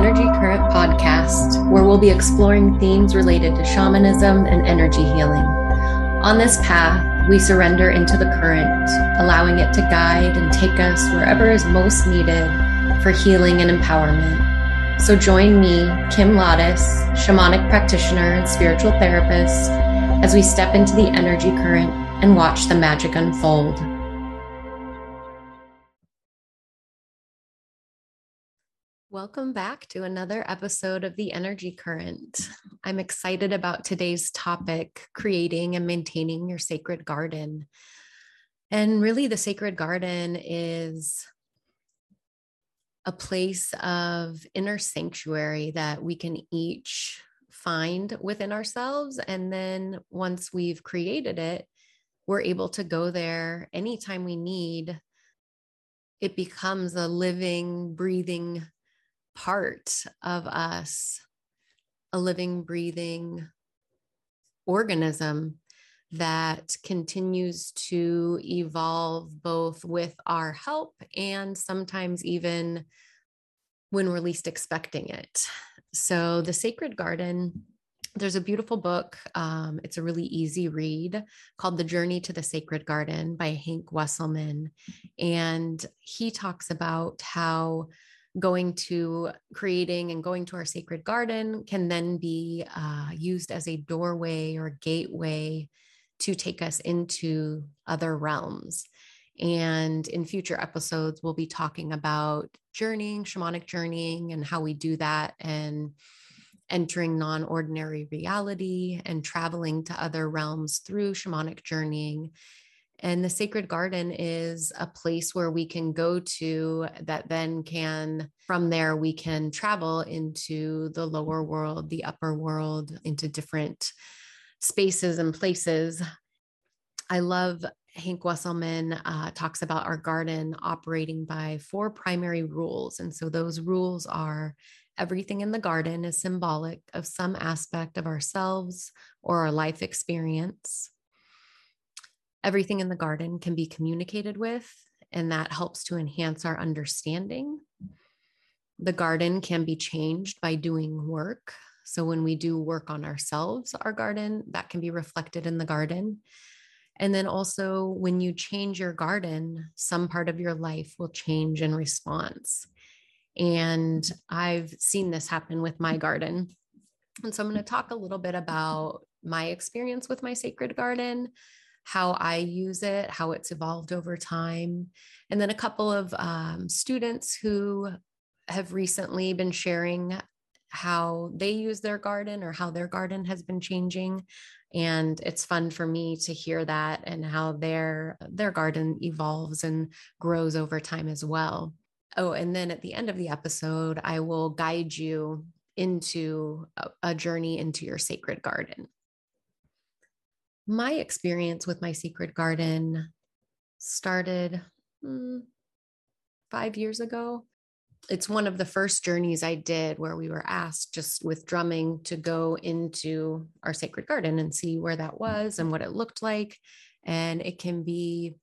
Energy Current podcast, where we'll be exploring themes related to shamanism and energy healing. On this path, we surrender into the current, allowing it to guide and take us wherever is most needed for healing and empowerment. So join me, Kim Lattis, shamanic practitioner and spiritual therapist, as we step into the energy current and watch the magic unfold. Welcome back to another episode of The Energy Current. I'm excited about today's topic creating and maintaining your sacred garden. And really, the sacred garden is a place of inner sanctuary that we can each find within ourselves. And then once we've created it, we're able to go there anytime we need. It becomes a living, breathing part of us, a living, breathing organism that continues to evolve both with our help and sometimes even when we're least expecting it. So, The Sacred Garden, there's a beautiful book. Um, it's a really easy read called The Journey to the Sacred Garden by Hank Wesselman. And he talks about how going to creating and going to our sacred garden can then be uh, used as a doorway or gateway to take us into other realms. And in future episodes, we'll be talking about journeying, shamanic journeying, and how we do that, and entering non ordinary reality and traveling to other realms through shamanic journeying and the sacred garden is a place where we can go to that then can, from there, we can travel into the lower world, the upper world, into different spaces and places. I love Hank Wesselman uh, talks about our garden operating by four primary rules. And so those rules are everything in the garden is symbolic of some aspect of ourselves or our life experience everything in the garden can be communicated with, and that helps to enhance our understanding. The garden can be changed by doing work. So, when we do work on ourselves, our garden, that can be reflected in the garden. And then also, when you change your garden, some part of your life will change in response. And I've seen this happen with my garden. And so, I'm going to talk a little bit about my experience with my sacred garden, how I use it, how it's evolved over time. And then a couple of um, students who have recently been sharing how they use their garden or how their garden has been changing and it's fun for me to hear that and how their their garden evolves and grows over time as well oh and then at the end of the episode i will guide you into a, a journey into your sacred garden my experience with my secret garden started hmm, five years ago. It's one of the first journeys I did where we were asked just with drumming to go into our sacred garden and see where that was and what it looked like. And it can be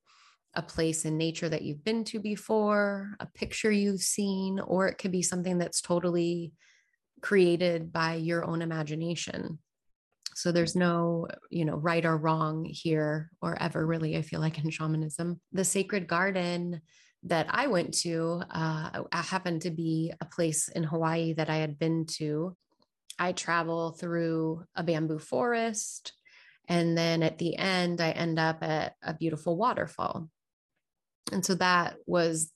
a place in nature that you've been to before, a picture you've seen, or it could be something that's totally created by your own imagination. So there's no, you know, right or wrong here or ever really, I feel like in shamanism. The sacred garden that I went to uh, happened to be a place in Hawaii that I had been to. I travel through a bamboo forest. And then at the end, I end up at a beautiful waterfall. And so that was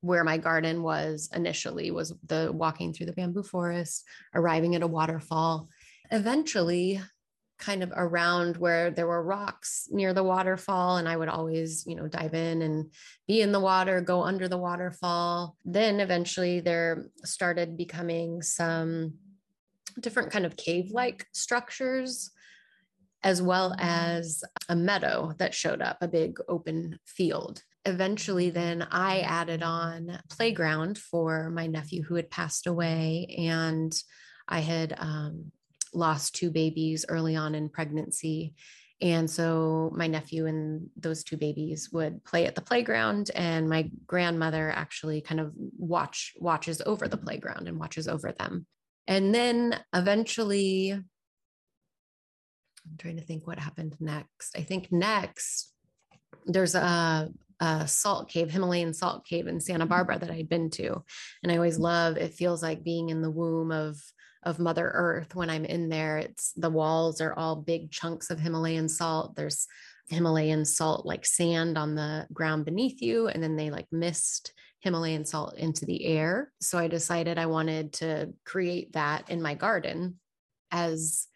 where my garden was initially was the walking through the bamboo forest arriving at a waterfall eventually kind of around where there were rocks near the waterfall and i would always you know dive in and be in the water go under the waterfall. Then eventually there started becoming some different kind of cave like structures as well as a meadow that showed up a big open field. Eventually then i added on playground for my nephew who had passed away and i had um, lost two babies early on in pregnancy. And so my nephew and those two babies would play at the playground. And my grandmother actually kind of watch watches over the playground and watches over them. And then eventually I'm trying to think what happened next. I think next there's a, a salt cave, Himalayan salt cave in Santa mm-hmm. Barbara that I'd been to. And I always mm-hmm. love it feels like being in the womb of of mother earth when i'm in there. It's the walls are all big chunks of himalayan salt. There's himalayan salt like sand on the ground beneath you and then they like mist himalayan salt into the air. So i decided i wanted to create that in my garden as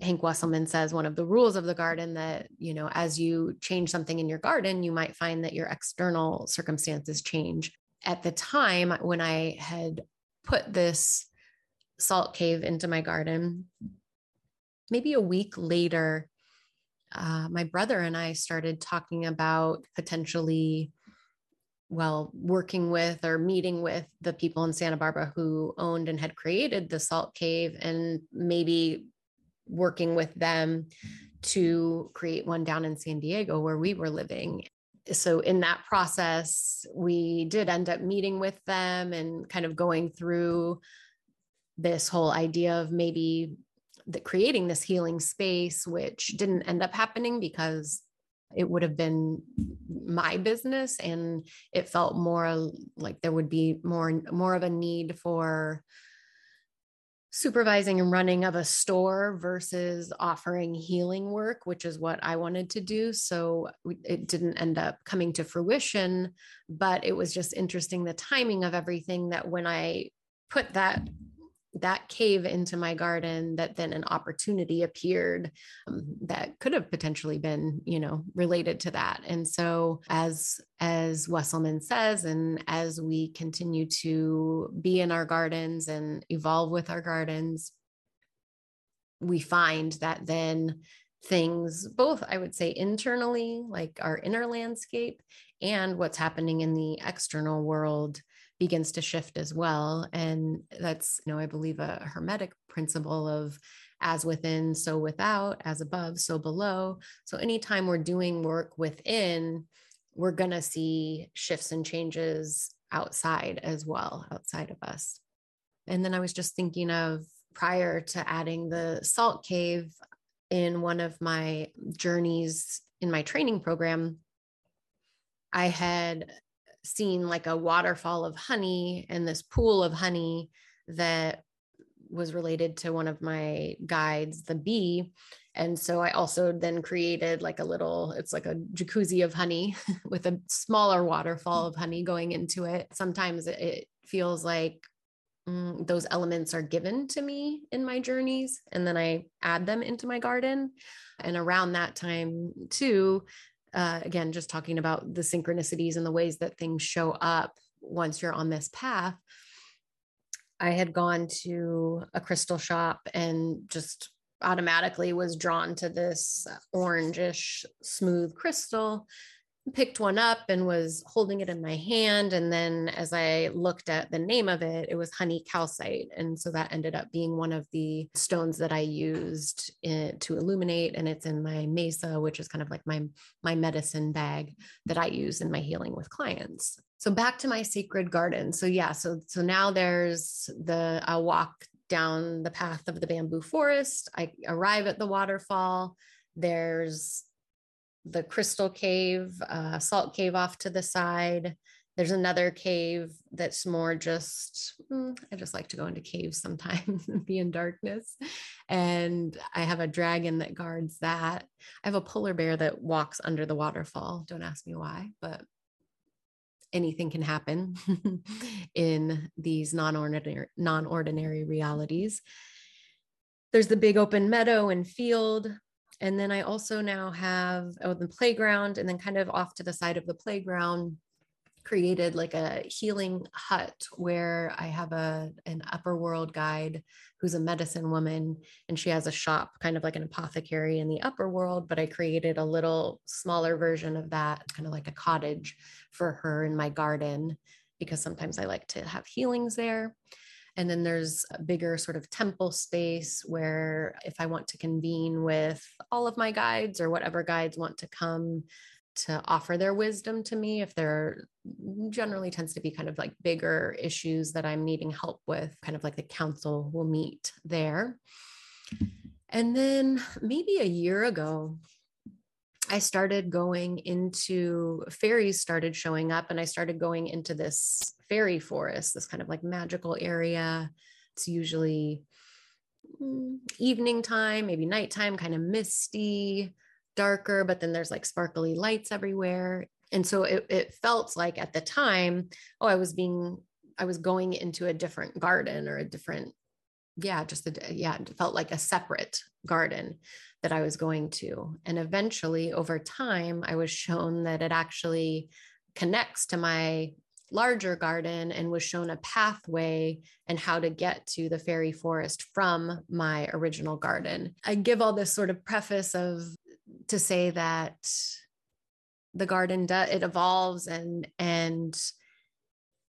Hank Wesselman says one of the rules of the garden that, you know, as you change something in your garden, you might find that your external circumstances change. At the time when I had put this salt cave into my garden. Maybe a week later, uh, my brother and I started talking about potentially, well, working with or meeting with the people in Santa Barbara who owned and had created the salt cave and maybe working with them to create one down in San Diego where we were living. So, in that process, we did end up meeting with them and kind of going through this whole idea of maybe the creating this healing space, which didn't end up happening because it would have been my business and it felt more like there would be more more of a need for supervising and running of a store versus offering healing work which is what I wanted to do. So it didn't end up coming to fruition but it was just interesting the timing of everything that when I put that that cave into my garden that then an opportunity appeared um, that could have potentially been you know related to that. And so as as wesselman says and as we continue to be in our gardens and evolve with our gardens we find that then things both i would say internally like our inner landscape and what's happening in the external world begins to shift as well. And that's, you know, I believe a hermetic principle of as within, so without, as above, so below. So anytime we're doing work within, we're going to see shifts and changes outside as well, outside of us. And then I was just thinking of prior to adding the salt cave in one of my journeys in my training program, I had seen like a waterfall of honey and this pool of honey that was related to one of my guides, the bee. And so I also then created like a little, it's like a jacuzzi of honey with a smaller waterfall of honey going into it. Sometimes it feels like mm, those elements are given to me in my journeys, and then I add them into my garden. And around that time, too, uh, again, just talking about the synchronicities and the ways that things show up once you're on this path. I had gone to a crystal shop and just automatically was drawn to this orangish smooth crystal picked one up and was holding it in my hand. And then as I looked at the name of it, it was honey calcite. And so that ended up being one of the stones that I used in, to illuminate. And it's in my mesa, which is kind of like my, my medicine bag that I use in my healing with clients. So back to my sacred garden. So yeah, so so now there's the I walk down the path of the bamboo forest. I arrive at the waterfall. There's the crystal cave, uh, salt cave off to the side. There's another cave that's more just, mm, I just like to go into caves sometimes and be in darkness. And I have a dragon that guards that. I have a polar bear that walks under the waterfall. Don't ask me why, but anything can happen in these non-ordinary non-ordinary realities there's the big open meadow and field and then I also now have oh, the playground and then kind of off to the side of the playground created like a healing hut where I have a an upper world guide who's a medicine woman and she has a shop kind of like an apothecary in the upper world but I created a little smaller version of that kind of like a cottage for her in my garden because sometimes I like to have healings there and then there's a bigger sort of temple space where if I want to convene with all of my guides or whatever guides want to come to offer their wisdom to me if there generally tends to be kind of like bigger issues that I'm needing help with, kind of like the council will meet there. And then maybe a year ago, I started going into fairies started showing up and I started going into this fairy forest, this kind of like magical area. It's usually mm, evening time, maybe nighttime, kind of misty, darker, but then there's like sparkly lights everywhere. And so it, it felt like at the time, oh, I was being, I was going into a different garden or a different, yeah, just a, yeah, it felt like a separate garden that I was going to. And eventually, over time, I was shown that it actually connects to my larger garden and was shown a pathway and how to get to the fairy forest from my original garden. I give all this sort of preface of to say that the garden does it evolves and and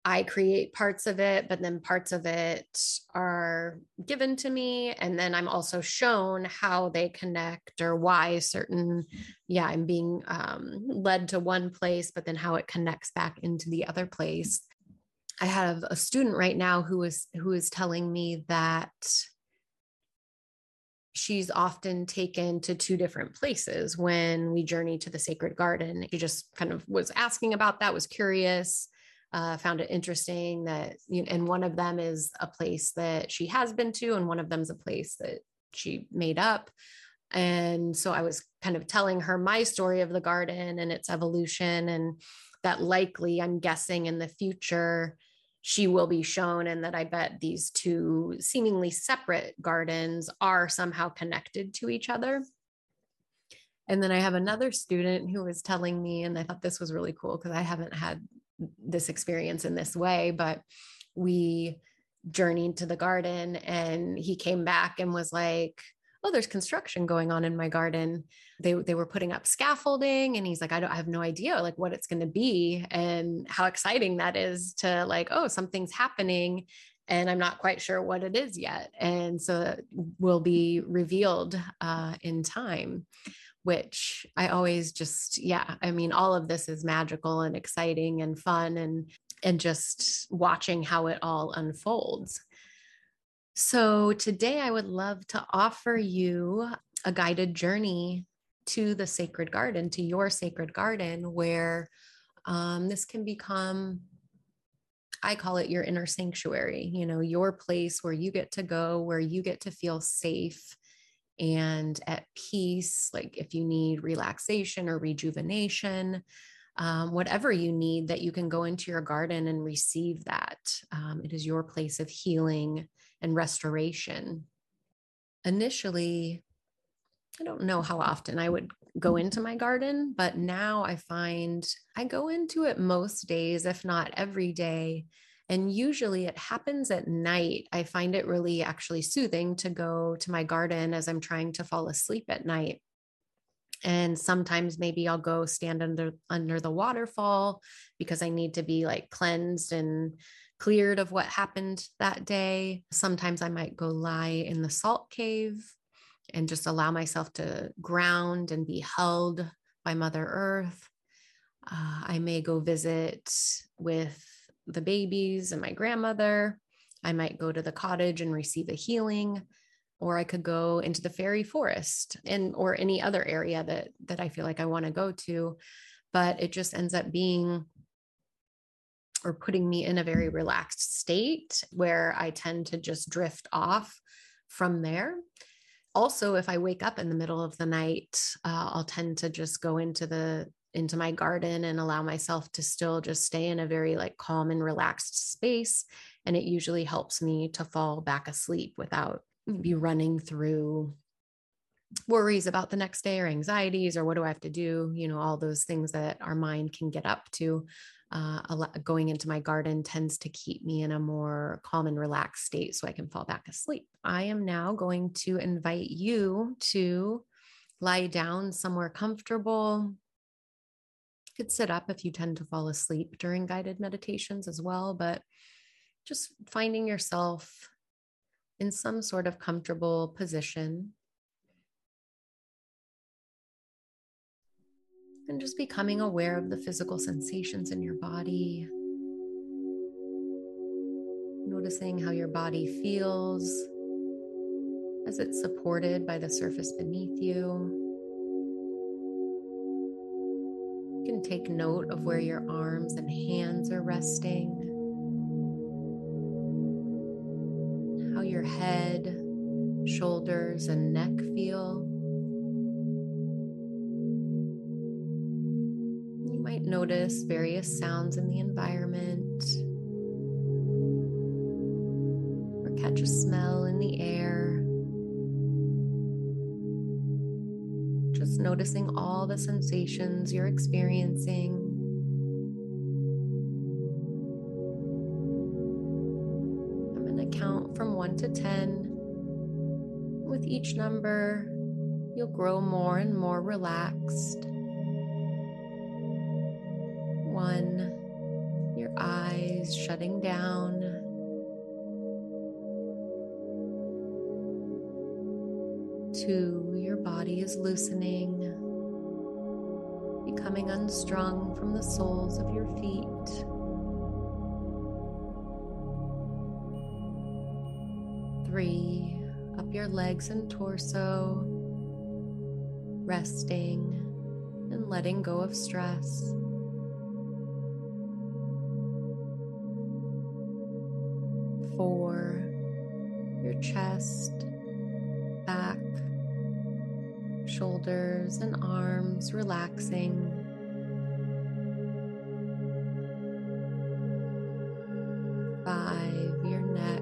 I create parts of it, but then parts of it are given to me. And then I'm also shown how they connect or why certain, yeah, I'm being um, led to one place, but then how it connects back into the other place. I have a student right now who is who is telling me that she's often taken to two different places when we journey to the sacred garden. She just kind of was asking about that, was curious uh, found it interesting that, you know, and one of them is a place that she has been to, and one of them is a place that she made up. And so I was kind of telling her my story of the garden and its evolution, and that likely, I'm guessing, in the future, she will be shown, and that I bet these two seemingly separate gardens are somehow connected to each other. And then I have another student who was telling me, and I thought this was really cool because I haven't had this experience in this way, but we journeyed to the garden and he came back and was like, oh, there's construction going on in my garden. They, they were putting up scaffolding and he's like, I don't I have no idea like what it's going to be and how exciting that is to like, oh, something's happening and I'm not quite sure what it is yet. And so will be revealed uh, in time which I always just, yeah, I mean, all of this is magical and exciting and fun and and just watching how it all unfolds. So today I would love to offer you a guided journey to the sacred garden, to your sacred garden, where um, this can become I call it your inner sanctuary, you know, your place where you get to go, where you get to feel safe and at peace, like if you need relaxation or rejuvenation, um, whatever you need, that you can go into your garden and receive that. Um, it is your place of healing and restoration. Initially, I don't know how often I would go into my garden, but now I find I go into it most days, if not every day, and usually it happens at night. I find it really actually soothing to go to my garden as I'm trying to fall asleep at night. And sometimes maybe I'll go stand under under the waterfall because I need to be like cleansed and cleared of what happened that day. Sometimes I might go lie in the salt cave and just allow myself to ground and be held by Mother Earth. Uh, I may go visit with the babies and my grandmother. I might go to the cottage and receive a healing or I could go into the fairy forest and or any other area that that I feel like I want to go to but it just ends up being or putting me in a very relaxed state where I tend to just drift off from there. Also, if I wake up in the middle of the night, uh, I'll tend to just go into the into my garden and allow myself to still just stay in a very like calm and relaxed space and it usually helps me to fall back asleep without be running through worries about the next day or anxieties or what do I have to do? You know, all those things that our mind can get up to. Uh, going into my garden tends to keep me in a more calm and relaxed state so I can fall back asleep. I am now going to invite you to lie down somewhere comfortable, could sit up if you tend to fall asleep during guided meditations as well, but just finding yourself in some sort of comfortable position. And just becoming aware of the physical sensations in your body. Noticing how your body feels as it's supported by the surface beneath you. Can take note of where your arms and hands are resting, how your head, shoulders, and neck feel. You might notice various sounds in the environment or catch a smell in the air. Noticing all the sensations you're experiencing. I'm going to count from one to 10. With each number, you'll grow more and more relaxed. One, your eyes shutting down. Two, body is loosening, becoming unstrung from the soles of your feet. Three, up your legs and torso, resting and letting go of stress. Four, your chest, shoulders, and arms relaxing. Five, your neck,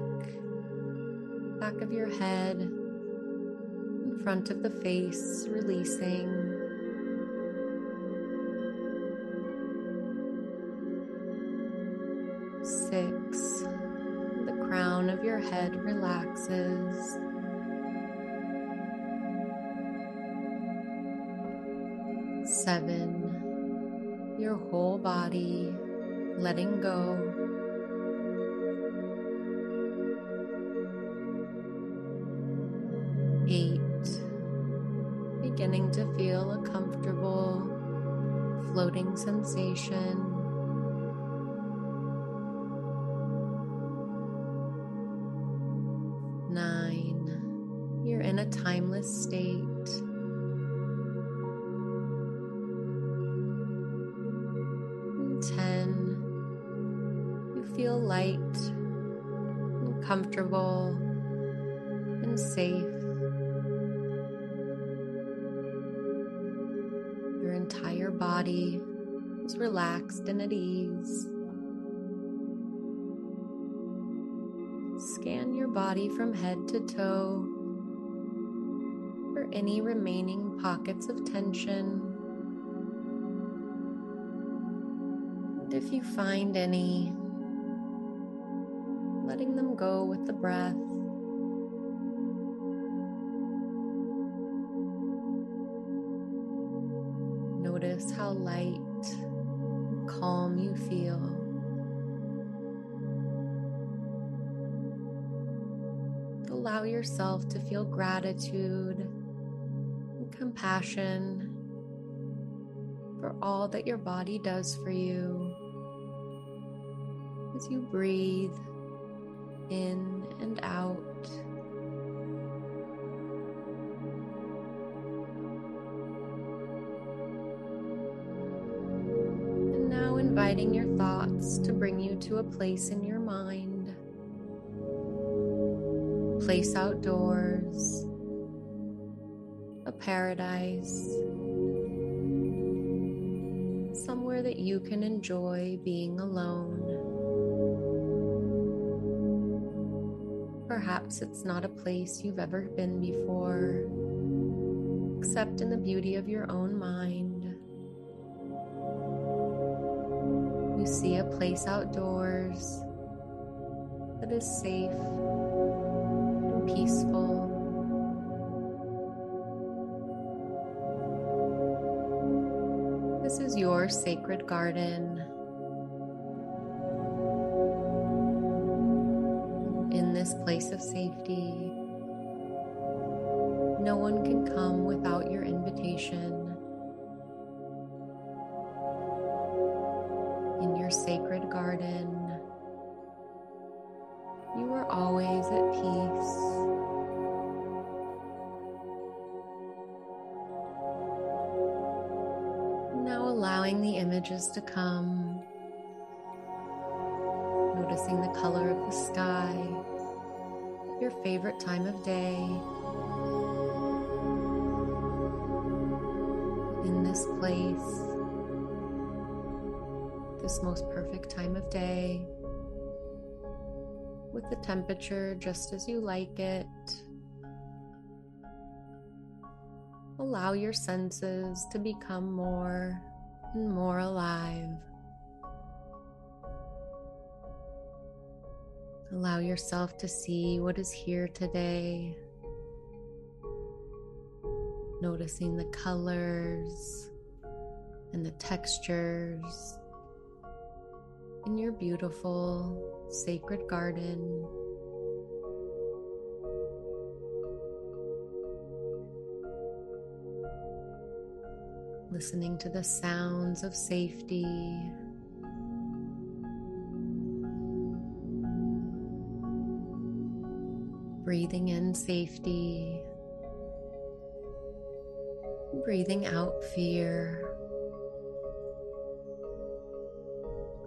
back of your head, in front of the face, releasing. Six, the crown of your head relaxes. Seven, your whole body letting go. Eight, beginning to feel a comfortable floating sensation. Relaxed and at ease. Scan your body from head to toe for any remaining pockets of tension. And if you find any, letting them go with the breath. Notice how light calm you feel. Allow yourself to feel gratitude and compassion for all that your body does for you as you breathe in and out. Inviting your thoughts to bring you to a place in your mind, place outdoors, a paradise, somewhere that you can enjoy being alone. Perhaps it's not a place you've ever been before, except in the beauty of your own mind. You see a place outdoors that is safe and peaceful. This is your sacred garden. In this place of safety, Now allowing the images to come, noticing the color of the sky, your favorite time of day. In this place, this most perfect time of day, with the temperature just as you like it. Allow your senses to become more and more alive. Allow yourself to see what is here today. Noticing the colors and the textures in your beautiful sacred garden. Listening to the sounds of safety. Breathing in safety. Breathing out fear.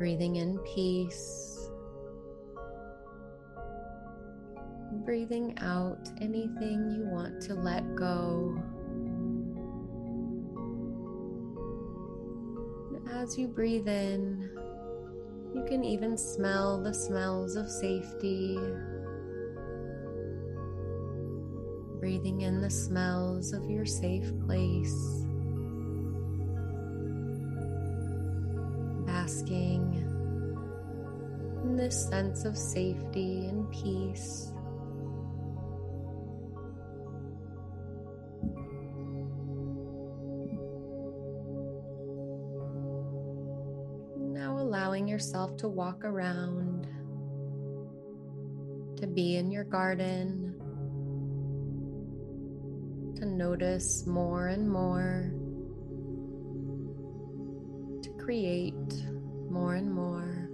breathing in peace, breathing out anything you want to let go. As you breathe in, you can even smell the smells of safety. Breathing in the smells of your safe place. basking in this sense of safety and peace. Yourself to walk around, to be in your garden, to notice more and more, to create more and more.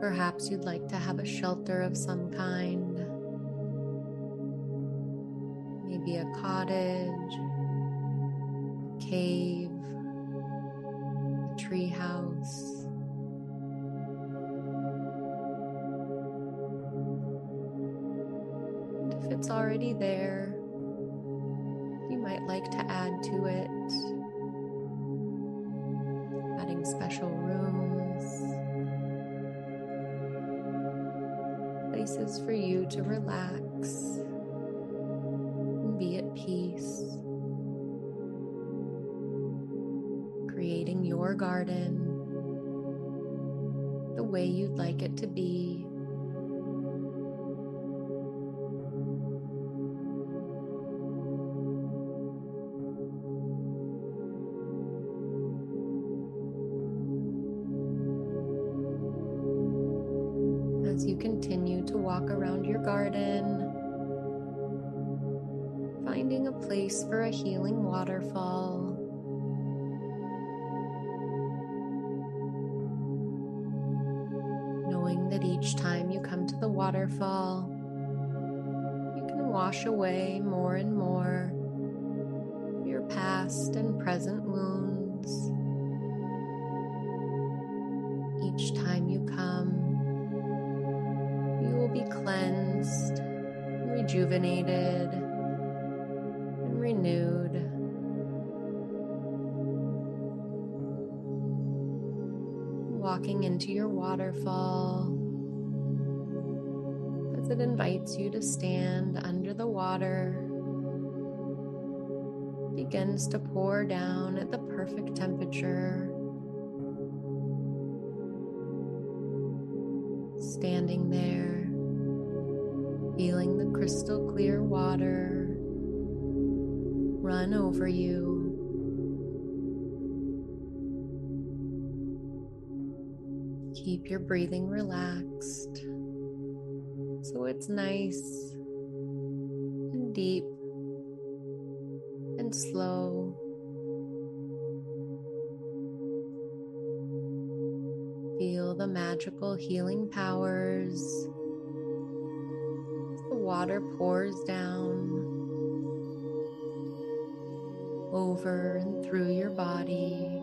Perhaps you'd like to have a shelter of some kind, maybe a cottage, cave, a tree house. And if it's already there, you might like to add to it. Adding special rooms, places for you to relax to be. as you continue to walk around your garden, finding a place for a healing waterfall. Waterfall, you can wash away more and more your past and present wounds. Each time you come, you will be cleansed, rejuvenated, and renewed. Walking into your waterfall it invites you to stand under the water begins to pour down at the perfect temperature. Standing there feeling the crystal clear water run over you. Keep your breathing relaxed it's nice and deep and slow. Feel the magical healing powers. The water pours down over and through your body.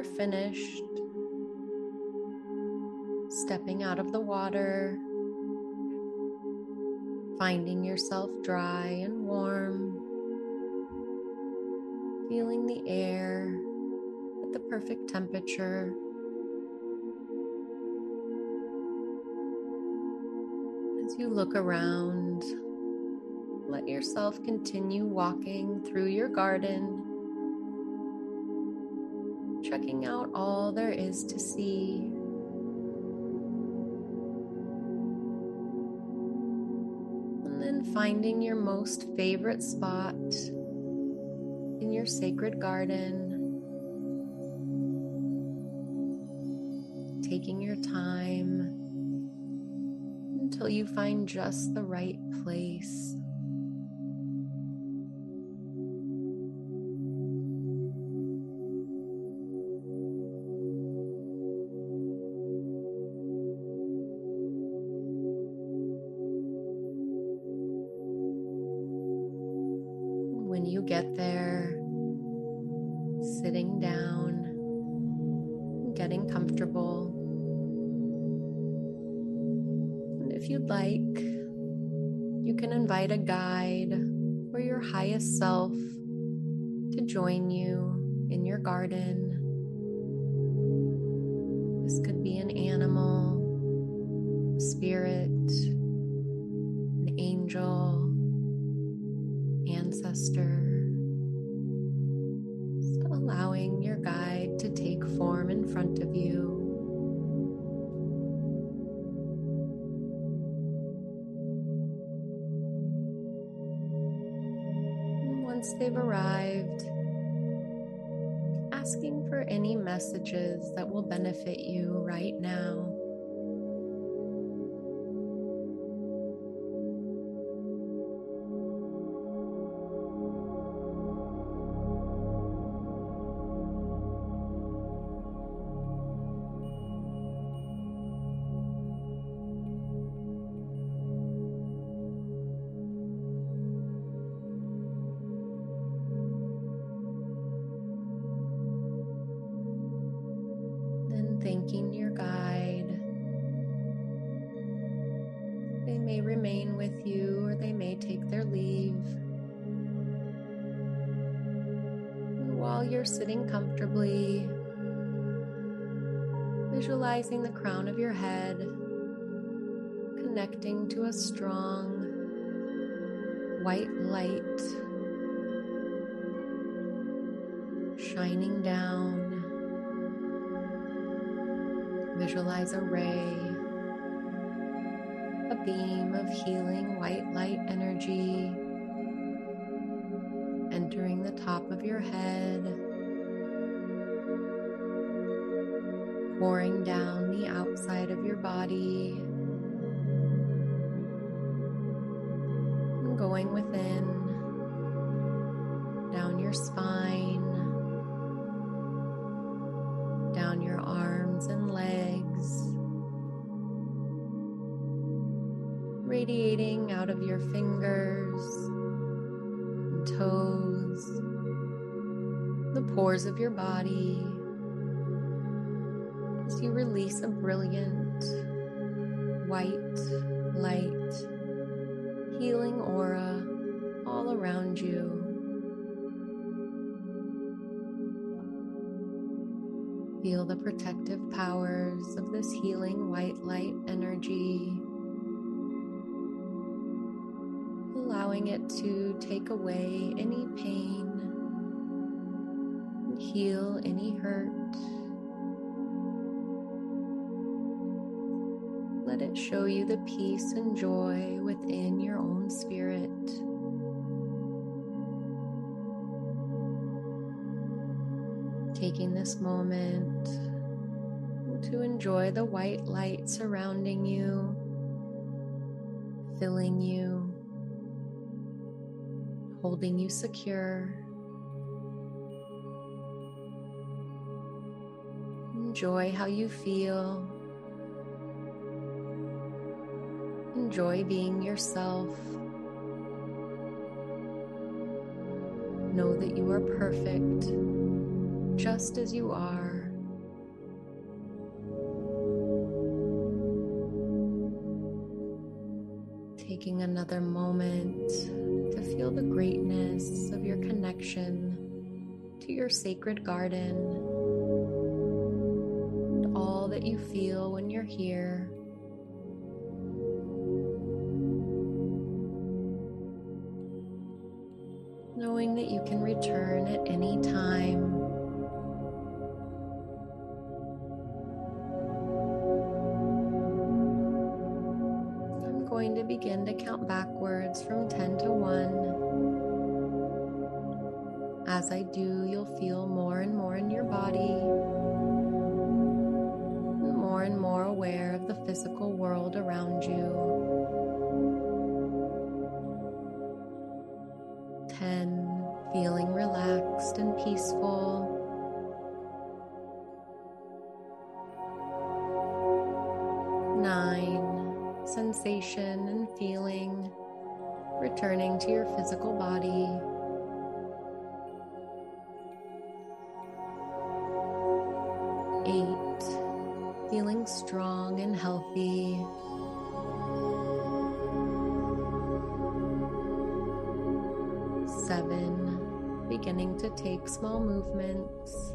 You're finished stepping out of the water, finding yourself dry and warm, feeling the air at the perfect temperature. As you look around, let yourself continue walking through your garden all there is to see. And then finding your most favorite spot in your sacred garden. Taking your time until you find just the right place. You get there, sitting down, getting comfortable. And if you'd like, you can invite a guide or your highest self to join you in your garden. Asking for any messages that will benefit you right now. Visualize a ray, a beam of healing white light energy entering the top of your head, pouring down the outside of your body, and going within, your body, as you release a brilliant white light, healing aura all around you. Feel the protective powers of this healing white light energy, allowing it to take away any pain heal any hurt. Let it show you the peace and joy within your own spirit. Taking this moment to enjoy the white light surrounding you, filling you, holding you secure. Enjoy how you feel. Enjoy being yourself. Know that you are perfect just as you are. Taking another moment to feel the greatness of your connection to your sacred garden that you feel when you're here. Knowing that you can return at any time I'm going to begin to count backwards from 10 to 1. As I do, you'll feel more and more in your body, physical world around you. 10, feeling relaxed and peaceful. Nine, sensation and feeling returning to your physical body. Eight, feeling strong and healthy. Seven, beginning to take small movements.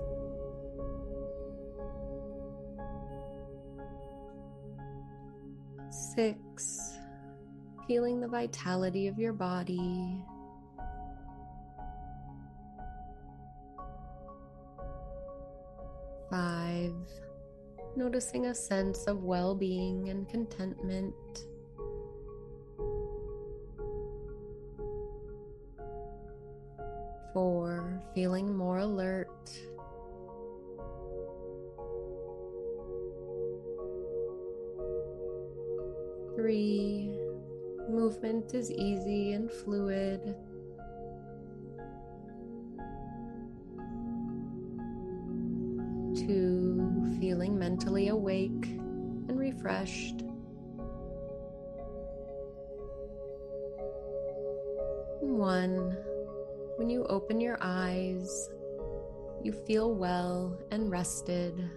Six, feeling the vitality of your body. Noticing a sense of well being and contentment. Four, feeling more alert. Three, movement is easy and fluid. Awake and refreshed. One, when you open your eyes, you feel well and rested.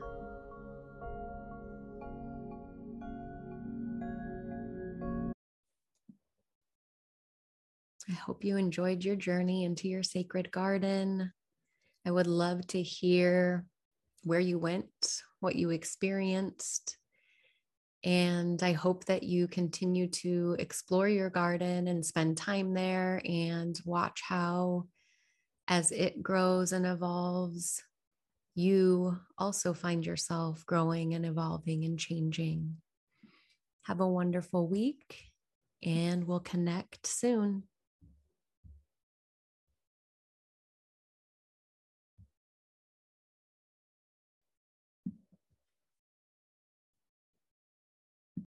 I hope you enjoyed your journey into your sacred garden. I would love to hear where you went, what you experienced. And I hope that you continue to explore your garden and spend time there and watch how, as it grows and evolves, you also find yourself growing and evolving and changing. Have a wonderful week, and we'll connect soon.